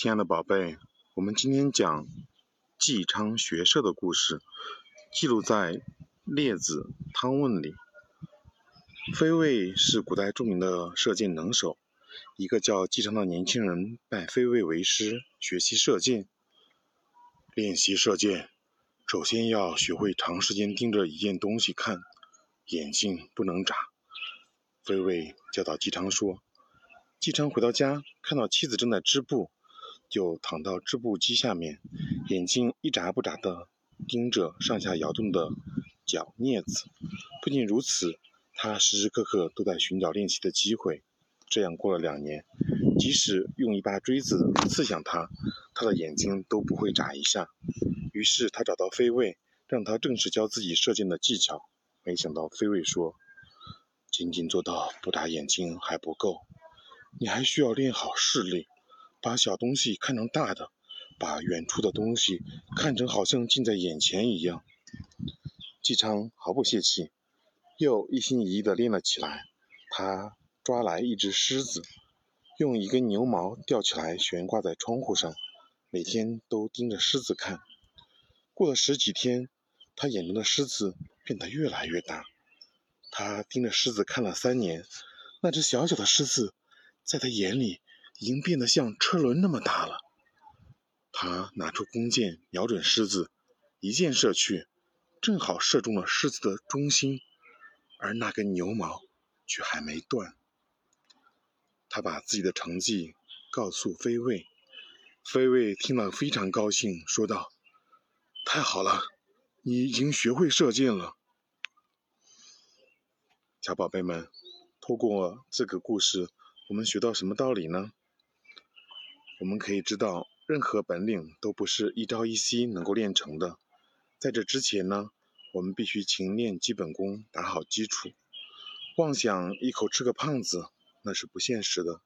亲爱的宝贝，我们今天讲纪昌学射的故事，记录在《列子·汤问》里。飞卫是古代著名的射箭能手，一个叫纪昌的年轻人拜飞卫为师，学习射箭。练习射箭，首先要学会长时间盯着一件东西看，眼睛不能眨。飞卫教导纪昌说。纪昌回到家，看到妻子正在织布。就躺到织布机下面，眼睛一眨不眨地盯着上下摇动的脚镊子。不仅如此，他时时刻刻都在寻找练习的机会。这样过了两年，即使用一把锥子刺向他，他的眼睛都不会眨一下。于是他找到飞卫，让他正式教自己射箭的技巧。没想到飞卫说：“仅仅做到不眨眼睛还不够，你还需要练好视力。”把小东西看成大的，把远处的东西看成好像近在眼前一样。纪昌毫不泄气，又一心一意地练了起来。他抓来一只狮子，用一根牛毛吊起来悬挂在窗户上，每天都盯着狮子看。过了十几天，他眼中的狮子变得越来越大。他盯着狮子看了三年，那只小小的狮子在他眼里。已经变得像车轮那么大了。他拿出弓箭，瞄准狮子，一箭射去，正好射中了狮子的中心，而那根牛毛却还没断。他把自己的成绩告诉飞卫，飞卫听了非常高兴，说道：“太好了，你已经学会射箭了。”小宝贝们，透过这个故事，我们学到什么道理呢？我们可以知道，任何本领都不是一朝一夕能够练成的。在这之前呢，我们必须勤练基本功，打好基础。妄想一口吃个胖子，那是不现实的。